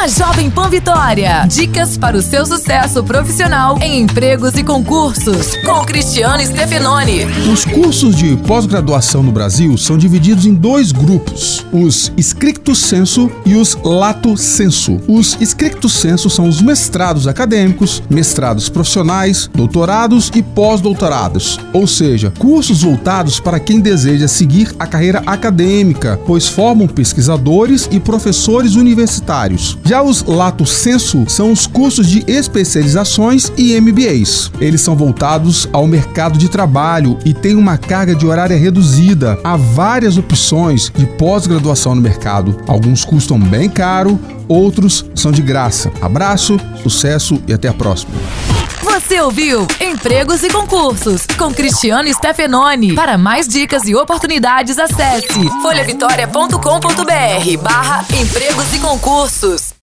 na Jovem Pan Vitória. Dicas para o seu sucesso profissional em empregos e concursos, com Cristiano Stefanoni. Os cursos de pós-graduação no Brasil são divididos em dois grupos: os stricto sensu e os lato sensu. Os stricto sensu são os mestrados acadêmicos, mestrados profissionais, doutorados e pós-doutorados, ou seja, cursos voltados para quem deseja seguir a carreira acadêmica, pois formam pesquisadores e professores universitários. Já os lato sensu são os cursos de especializações e MBAs. Eles são voltados ao mercado de trabalho e têm uma carga de horária reduzida. Há várias opções de pós-graduação no mercado. Alguns custam bem caro, outros são de graça. Abraço, sucesso e até a próxima. Você ouviu Empregos e Concursos com Cristiano Stefanoni. Para mais dicas e oportunidades, acesse folhavitória.com.br barra empregos e concursos.